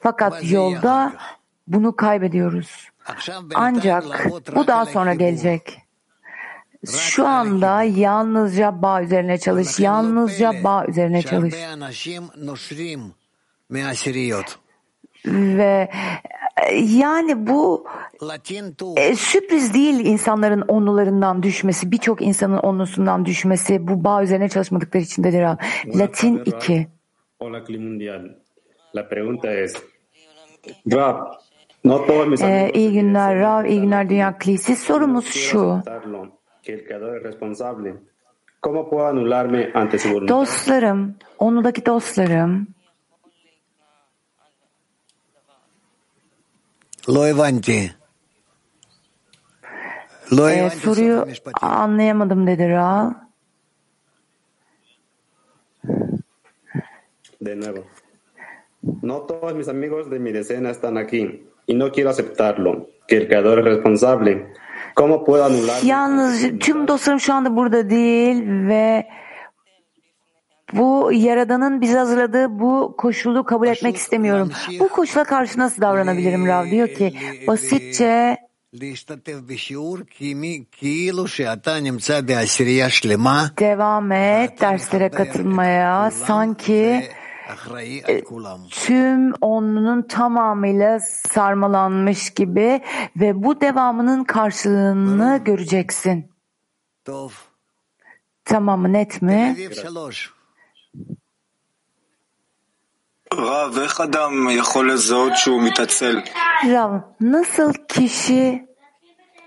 Fakat yolda bunu kaybediyoruz. Ancak bu daha sonra gelecek. Şu anda yalnızca bağ üzerine çalış, yalnızca bağ üzerine çalış. Ve yani bu e, sürpriz değil insanların onlularından düşmesi, birçok insanın onlusundan düşmesi bu bağ üzerine çalışmadıkları içindedir. ha. Latin 2. Hola, Clima Mundial. La pregunta es, Rab, no todos mis Ee, iyi günler Rav, iyi günler Dünya Kilisi. Sorumuz şu. aceptarlo, que el Lo Ee, soruyu anlayamadım dedi Ra. De nuevo. No todos mis amigos de mi decena están aquí y no quiero aceptarlo. Que el creador es responsable. ¿Cómo puedo anular? Yalnız tüm dostlarım şu anda burada değil ve Bu Yaradan'ın bize hazırladığı bu koşulu kabul etmek istemiyorum. Bu koşula karşı nasıl davranabilirim Rav diyor ki basitçe devam et derslere katılmaya sanki e, e, tüm onlunun tamamıyla sarmalanmış gibi ve bu devamının karşılığını göreceksin. Tamam net mi? Evet. Rav, nasıl kişi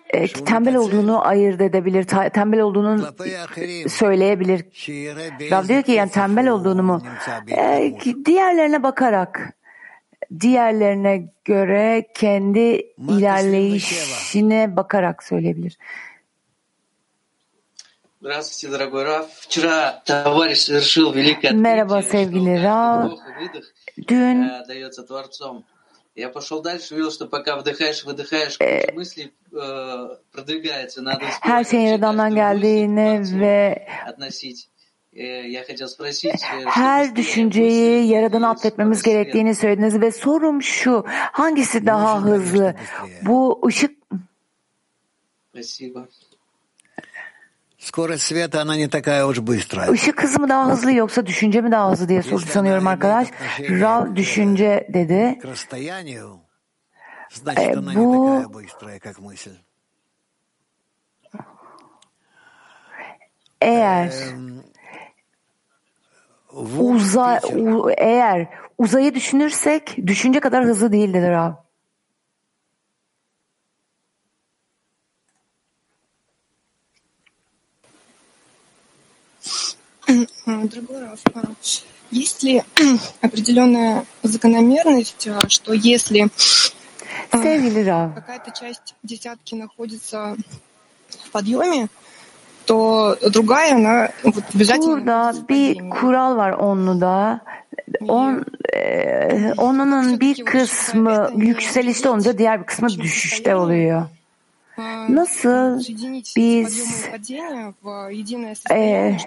e, tembel olduğunu ayırt edebilir, tembel olduğunu söyleyebilir. Rav diyor ki yani tembel olduğunu mu? E, diğerlerine bakarak, diğerlerine göre kendi ilerleyişine bakarak söyleyebilir. Merhaba открытие, sevgili Rav. вдох и выдох Dün э, дается Творцом. Я пошел дальше, увидел, что пока вдыхаешь, выдыхаешь, куча мыслей э, продвигается. Надо her успевать şeyin вообще Yaradan'dan каждую мысль geldiğini ve относить. Э, Я хотел спросить, э, что her düşünceyi Yaradan'a atfetmemiz gerektiğini söylediniz ve sorum şu, hangisi daha hızlı? Bu ışık Спасибо. Işık hızı mı daha hızlı yoksa düşünce mi daha hızlı diye sordu sanıyorum arkadaş. Rav düşünce dedi. E, bu э, eğer uzay eğer uzayı düşünürsek düşünce kadar hızlı değil dedi Rav. Дорогой Раф, есть ли определенная закономерность, а, что если а, какая-то часть десятки находится в подъеме, то другая, она вот обязательно burada bir kural var onluda. On, e, onunun bir kısmı yükselişte olunca diğer bir kısmı düşüşte oluyor. Nasıl biz e,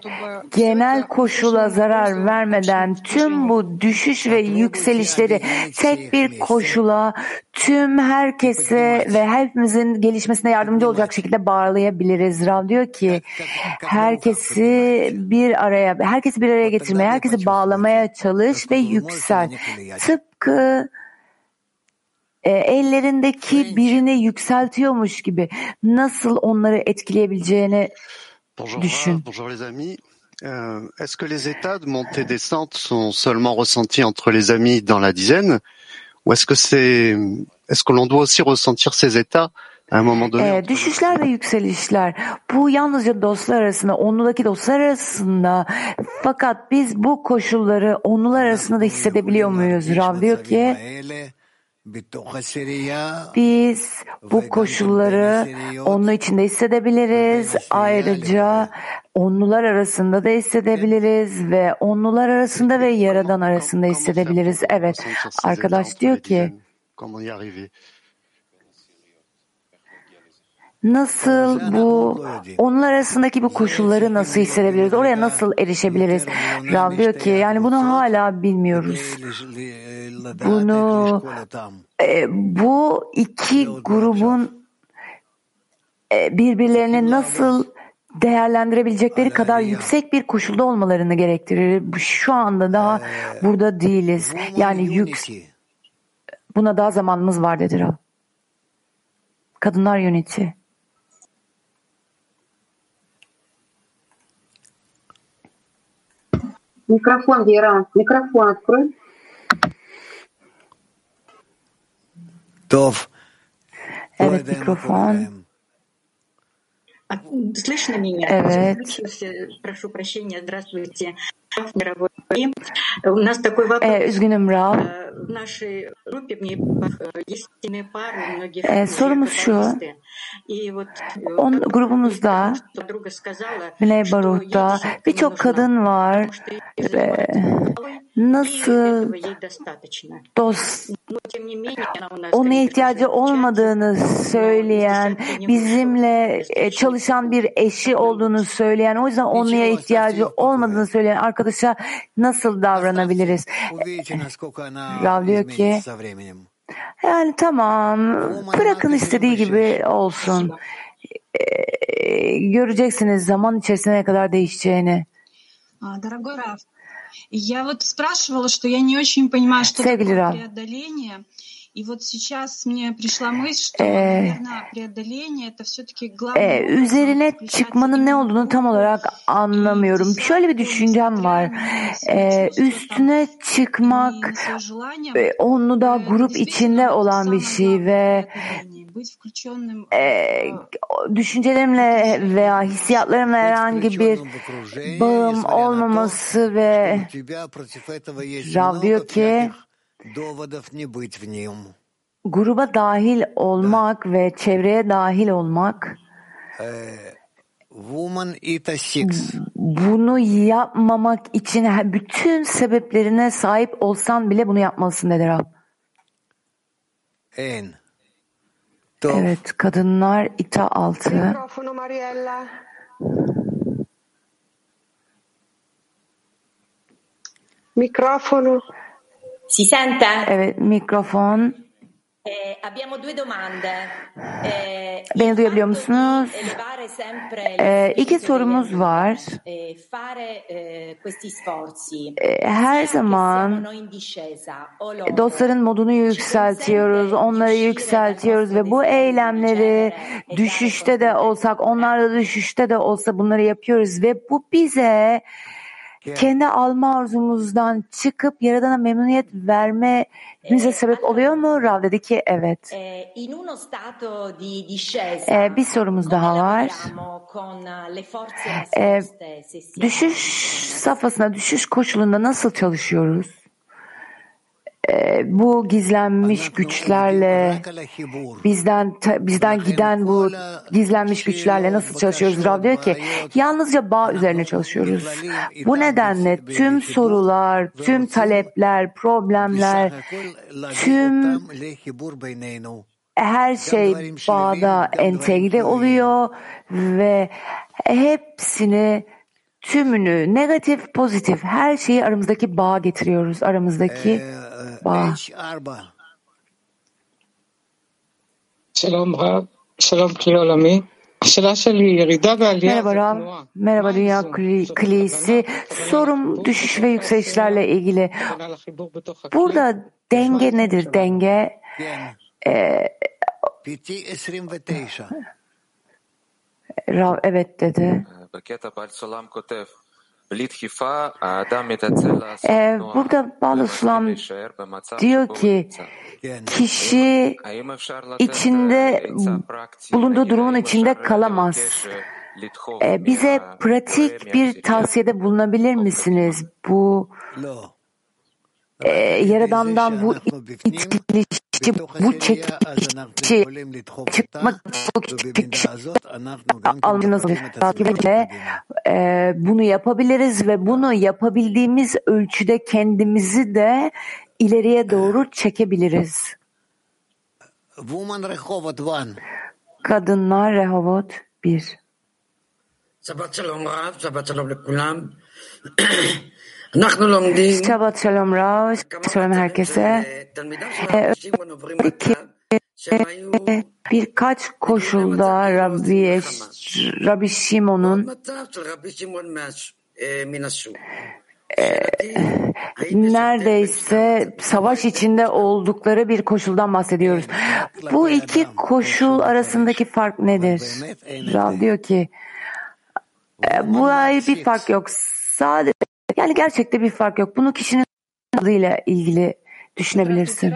genel koşula zarar vermeden tüm bu düşüş ve yükselişleri tek bir koşula tüm herkese ve hepimizin gelişmesine yardımcı olacak şekilde bağlayabiliriz. Rav diyor ki herkesi bir araya, herkesi bir araya getirmeye, herkesi bağlamaya çalış ve yüksel. Tıpkı e, ellerindeki birini yükseltiyormuş gibi nasıl onları etkileyebileceğini düşün. Bonjour les amis. Euh, Est-ce que les états de montée et descente sont seulement ressentis entre les amis dans la dizaine, ou est-ce que c'est, est-ce que l'on doit aussi ressentir ces états à un moment donné? Ee, düşüşler ve yükselişler bu yalnızca dostlar arasında, onludaki dostlar arasında fakat biz bu koşulları onlular arasında da hissedebiliyor muyuz? Rav diyor ki biz bu koşulları onlu içinde hissedebiliriz. Ayrıca onlular arasında da hissedebiliriz ve onlular arasında ve yaradan arasında hissedebiliriz. Evet, arkadaş diyor ki? Nasıl bu onlar arasındaki bu koşulları nasıl hissedebiliriz? Oraya nasıl erişebiliriz? Rav diyor ki yani bunu hala bilmiyoruz. Bunu e, bu iki grubun e, birbirlerini nasıl değerlendirebilecekleri kadar yüksek bir koşulda olmalarını gerektirir. Şu anda daha burada değiliz. Yani yük buna daha zamanımız var dedi Rav. Kadınlar yöneti. Микрофон, Вера, микрофон открой. Тов. Этот микрофон. А, слышно меня? Э, evet. Прошу прощения, здравствуйте. Мировой Ee, üzgünüm Rav. Ee, sorumuz şu. On, grubumuzda Bnei Baruh'ta birçok kadın var. Ee, nasıl dost? Ona ihtiyacı olmadığını söyleyen, bizimle e, çalışan bir eşi olduğunu söyleyen, o yüzden onluya ihtiyacı olmadığını söyleyen arkadaşa nasıl davranabiliriz? Rav diyor ki yani tamam bırakın istediği gibi olsun. Ee, göreceksiniz zaman içerisinde ne kadar değişeceğini. Sevgili Rav, e, e, üzerine çıkmanın ne olduğunu tam olarak anlamıyorum. Şöyle bir düşüncem var. Э, e, üstüne çıkmak onu da grup içinde olan bir şey ve e, düşüncelerimle veya hissiyatlarımla herhangi bir bağım olmaması ve Rav diyor ki Gruba dahil olmak ve çevreye dahil olmak bunu yapmamak için bütün sebeplerine sahip olsan bile bunu yapmalısın dedi Rab. En. Evet, kadınlar ita altı. Mikrofonu. Si sente? Evet, mikrofon. Abbiamo due domande. Eh, Beni duyabiliyor musunuz? Ee, iki sorumuz var. fare questi sforzi. Her zaman dostların modunu yükseltiyoruz, onları yükseltiyoruz ve bu eylemleri düşüşte de olsak, onlar da düşüşte de olsa bunları yapıyoruz ve bu bize kendi alma arzumuzdan çıkıp Yaradan'a memnuniyet vermemize sebep oluyor mu? Rav dedi ki evet. eh, Ee, bir sorumuz daha var. eh, Ee, düşüş safhasında, düşüş koşulunda nasıl çalışıyoruz? Ee, bu gizlenmiş güçlerle bizden bizden giden bu gizlenmiş güçlerle nasıl çalışıyoruz? Rav diyor ki yalnızca bağ üzerine çalışıyoruz. Bu nedenle tüm sorular, tüm talepler, problemler, tüm her şey bağda entegre oluyor ve hepsini tümünü negatif pozitif her şeyi aramızdaki bağ getiriyoruz aramızdaki Merhaba. Selam Rab. Selam Kilolami. Merhaba Rav, merhaba Dünya Kulisi. Sorum düşüş ve yükselişlerle ilgili. Burada denge nedir? Denge ee, e, Rav evet dedi. Ee, burada Paulus Sulam diyor ki kişi içinde bulunduğu durumun içinde kalamaz. Bize pratik bir tavsiyede bulunabilir misiniz? Bu ee, Yaradan'dan bu itilişi, bu çekişi çıkmak bu çekişi almanız takip ve ee, e, bunu yapabiliriz ve bunu yapabildiğimiz ölçüde kendimizi de ileriye doğru çekebiliriz. Kadınlar Rehovot 1 Sabah shalom Rab, sabah shalom lekulam. Şabat şalom Rav, şalom herkese. Ee, ki, birkaç koşulda Rabbi, Rabbi Şimon'un neredeyse savaş içinde oldukları bir koşuldan bahsediyoruz. Bu iki koşul arasındaki fark nedir? Rav diyor ki e, bu bir fark yok. Sadece yani gerçekte bir fark yok. Bunu kişinin adıyla ilgili düşünebilirsin.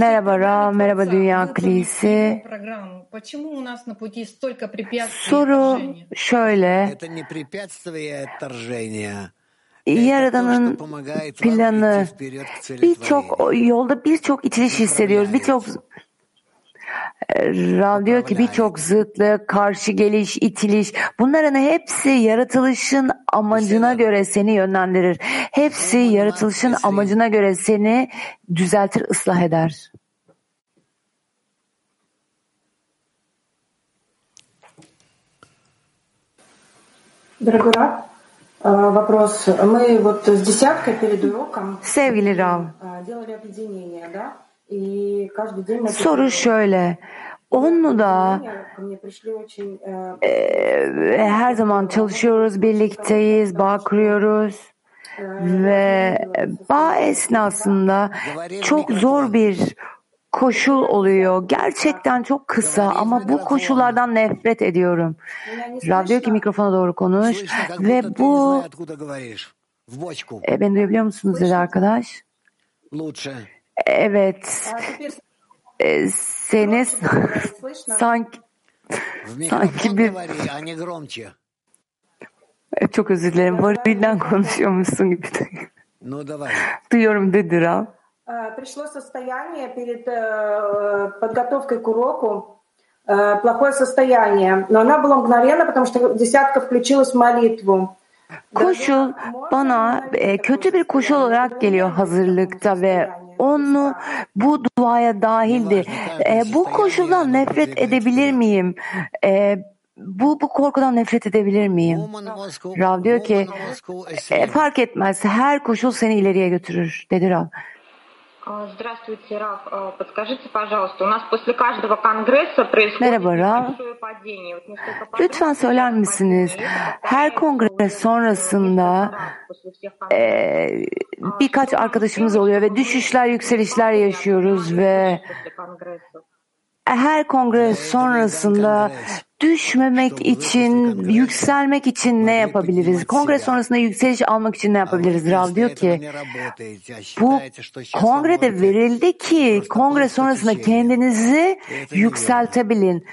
Merhaba Ra, merhaba Dünya Klisi. Soru şöyle. Yaradan'ın planı birçok yolda birçok itiliş hissediyoruz. Birçok Rav diyor ki birçok zıtlık, karşı geliş, itiliş bunların hepsi yaratılışın amacına göre seni yönlendirir. Hepsi yaratılışın amacına göre seni düzeltir, ıslah eder. Дорогой Раб, э, вопрос. Мы вот с десяткой перед уроком Sevgili Rav, э, делали объединение, да? Soru şöyle. Onu da e, her zaman çalışıyoruz, birlikteyiz, bağ kuruyoruz ve bağ esnasında çok zor bir koşul oluyor. Gerçekten çok kısa ama bu koşullardan nefret ediyorum. Rav diyor ki mikrofona doğru konuş ve bu e, beni duyabiliyor musunuz dedi arkadaş. Lучше. Evet. E, seni sanki В sanki микрофон bir говори, а не громче. E, çok özür dilerim. Varilinden konuşuyormuşsun gibi. Ну давай. Duyuyorum dedi Rav. э, Пришло состояние перед э, подготовкой к уроку, э, плохое состояние, но она была мгновенно, потому что десятка включилась в молитву. Koşul bana e, kötü bir koşul olarak geliyor hazırlıkta ve onu bu duaya dahildi. E, bu koşuldan nefret edebilir miyim? E, bu bu korkudan nefret edebilir miyim? Rav diyor ki e, fark etmez her koşul seni ileriye götürür dedi Rav. А, Здравствуйте, Раф. А, Подскажите, пожалуйста, у нас после каждого конгресса происходит Merhaba Rav. большое падение. Вот несколько Lütfen söyler misiniz? Her kongre sonrasında e, birkaç arkadaşımız oluyor ve düşüşler, yükselişler yaşıyoruz ve her kongre sonrasında düşmemek için, yükselmek için ne yapabiliriz? Kongre sonrasında yükseliş almak için ne yapabiliriz? Rav diyor ki, bu kongrede verildi ki kongre sonrasında kendinizi yükseltebilin.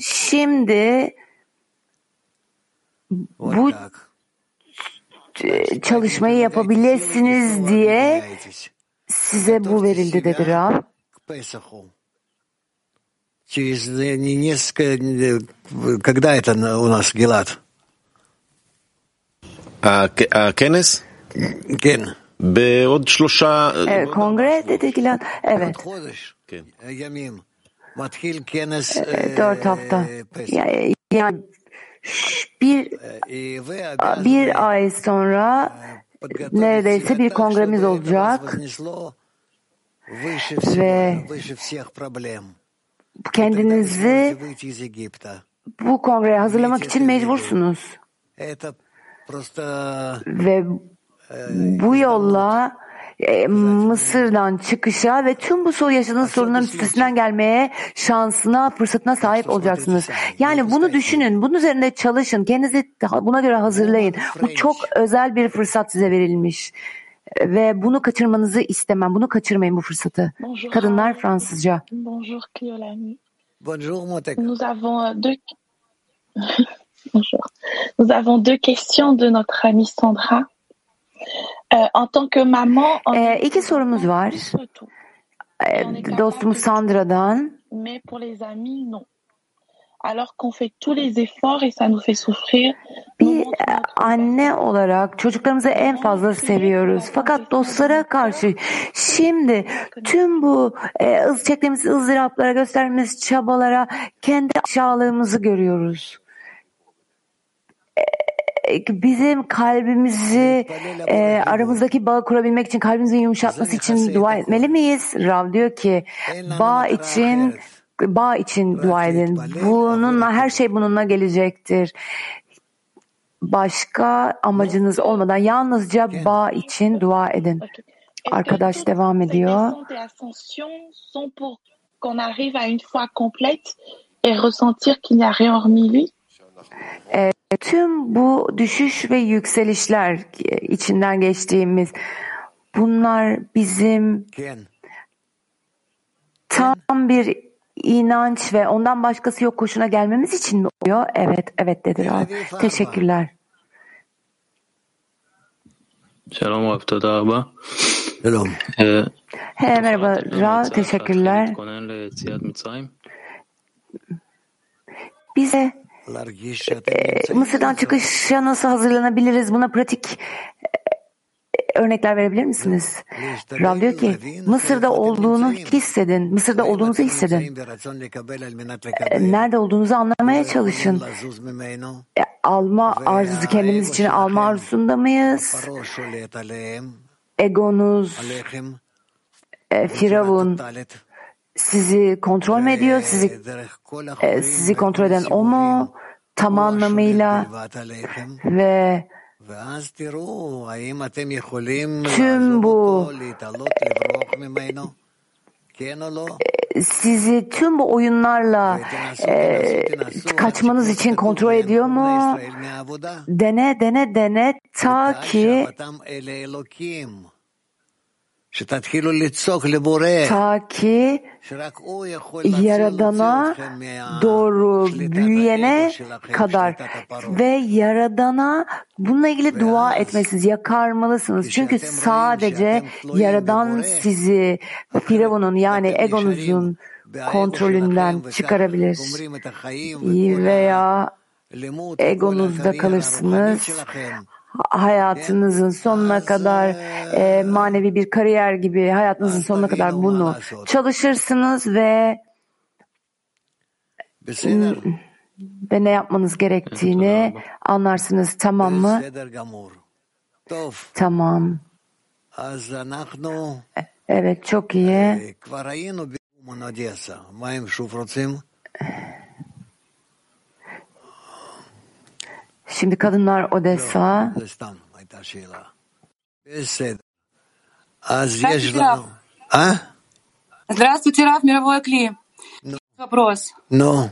Şimdi bu çalışmayı yapabilirsiniz diye size bu verildi dedi Rab. К Песаху. Через э, не- несколько... э, Когда это на- у нас, Гелат? הכנס? כן. Evet, kongre dedikilen, evet. E, Dört hafta. Ya- Yani bir bir ay sonra neredeyse bir kongremiz olacak ve kendinizi bu kongreye hazırlamak için mecbursunuz. Ve bu yolla e, Mısır'dan çıkışa ve tüm bu soru yaşadığınız sorunların üstesinden gelmeye şansına, fırsatına sahip olacaksınız. Yani bunu düşünün, bunun üzerinde çalışın, kendinizi buna göre hazırlayın. Bu çok özel bir fırsat size verilmiş. Ve bunu kaçırmanızı istemem. Bunu kaçırmayın bu fırsatı. Bonjour. Kadınlar Fransızca. Bonjour Cliolani. Bonjour, mon tek- Nous avons deux Bonjour. Nous avons deux questions de notre amie Sandra. Euh, en tant que maman, on Ee, iki sorumuz var. Ee, dostumuz Sandra'dan. mais pour les amis, non. Alors qu'on fait tous les efforts et ça nous fait souffrir. Bir anne olarak çocuklarımızı en fazla seviyoruz. Fakat dostlara karşı şimdi tüm bu e, ız çektiğimiz ızdıraplara, gösterdiğimiz çabalara kendi aşağılığımızı görüyoruz. E, Bizim kalbimizi e, aramızdaki bağı kurabilmek için kalbimizin yumuşatması için dua etmeli miyiz? Rav diyor ki bağ için bağ için dua edin. Bununla her şey bununla gelecektir. Başka amacınız olmadan yalnızca bağ için dua edin. Arkadaş devam ediyor. E, tüm bu düşüş ve yükselişler içinden geçtiğimiz bunlar bizim tam bir inanç ve ondan başkası yok koşuna gelmemiz için mi oluyor? Evet, evet dedi Rav. Teşekkürler. Selam hafta dağba. Selam. Ee, merhaba Ra, teşekkürler. Bize e, Mısır'dan çıkışa nasıl hazırlanabiliriz? Buna pratik örnekler verebilir misiniz? Rav diyor ki Mısır'da olduğunu hissedin. Mısır'da olduğunuzu hissedin. E, Nerede olduğunuzu anlamaya çalışın. E, Alma arzusu kendimiz için alma arzusunda mıyız? Egonuz, e, Firavun sizi kontrol mü ediyor? Sizi e, sizi kontrol eden o mu? Tam anlamıyla ve tüm bu sizi tüm bu oyunlarla e, kaçmanız için kontrol ediyor mu? Dene dene dene ta ki ta ki Yaradana doğru büyüyene kadar ve Yaradana bununla ilgili dua etmesiniz, yakarmalısınız. Çünkü sadece Yaradan sizi Firavun'un yani egonuzun kontrolünden çıkarabilir. Veya egonuzda kalırsınız hayatınızın sonuna kadar e, manevi bir kariyer gibi hayatınızın sonuna kadar bunu çalışırsınız ve ve ne yapmanız gerektiğini anlarsınız tamam mı? Tamam. Evet çok iyi. Şimdi kadınlar Odessa. Здравствуйте, Раф. А? Здравствуйте, Раф, мировой Кли. Вопрос. Ну,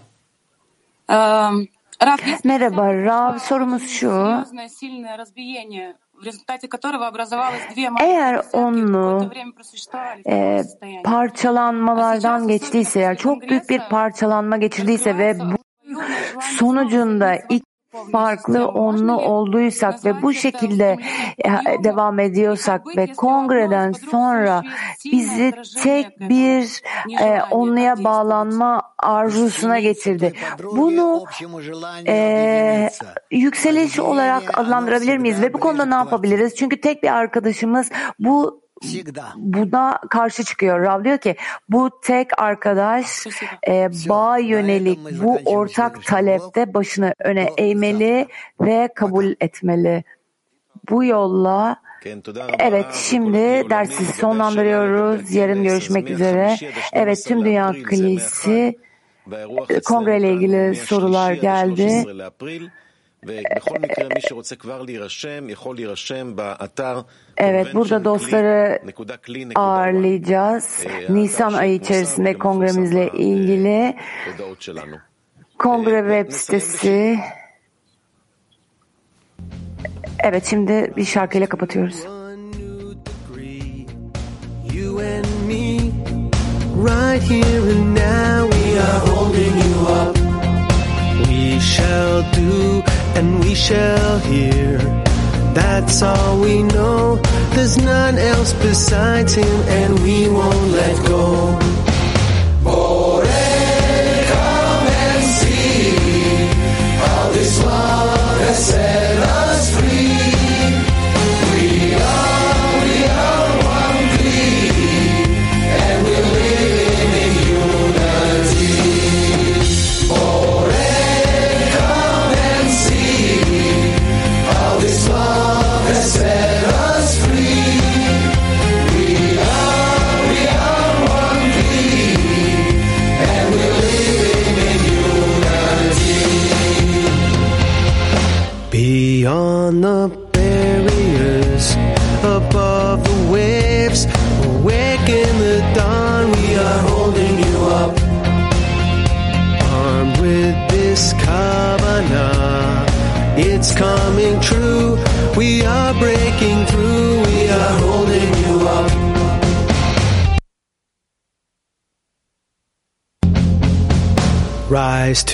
Эм, Раф, есть Merhaba Rav sorumuz şu. серьезное, сильное разбиение, в результате которого образовалось две Eğer onu e, parçalanmalardan geçtiyse eğer çok büyük bir parçalanma geçirdiyse ve bu sonucunda iki farklı onlu olduysak ve bu şekilde e, devam ediyorsak ve kongreden sonra bizi tek bir e, onluya bağlanma arzusuna getirdi. Bunu e, yükseliş olarak adlandırabilir miyiz ve bu konuda ne yapabiliriz? Çünkü tek bir arkadaşımız bu buna karşı çıkıyor. Rav diyor ki bu tek arkadaş e, bağ yönelik bu ortak talepte başını öne eğmeli ve kabul etmeli. Bu yolla Evet şimdi dersi sonlandırıyoruz. Yarın görüşmek üzere. Evet tüm Dünya Kilisi kongreyle ilgili sorular geldi. Evet, burada dostları ağırlayacağız. Nisan ayı içerisinde kongremizle ilgili kongre web sitesi. Evet, şimdi bir şarkıyla kapatıyoruz. You and me, right here and now, we are holding you up. We shall do and we shall hear. That's all we know. There's none else besides him, and we won't let go.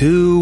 two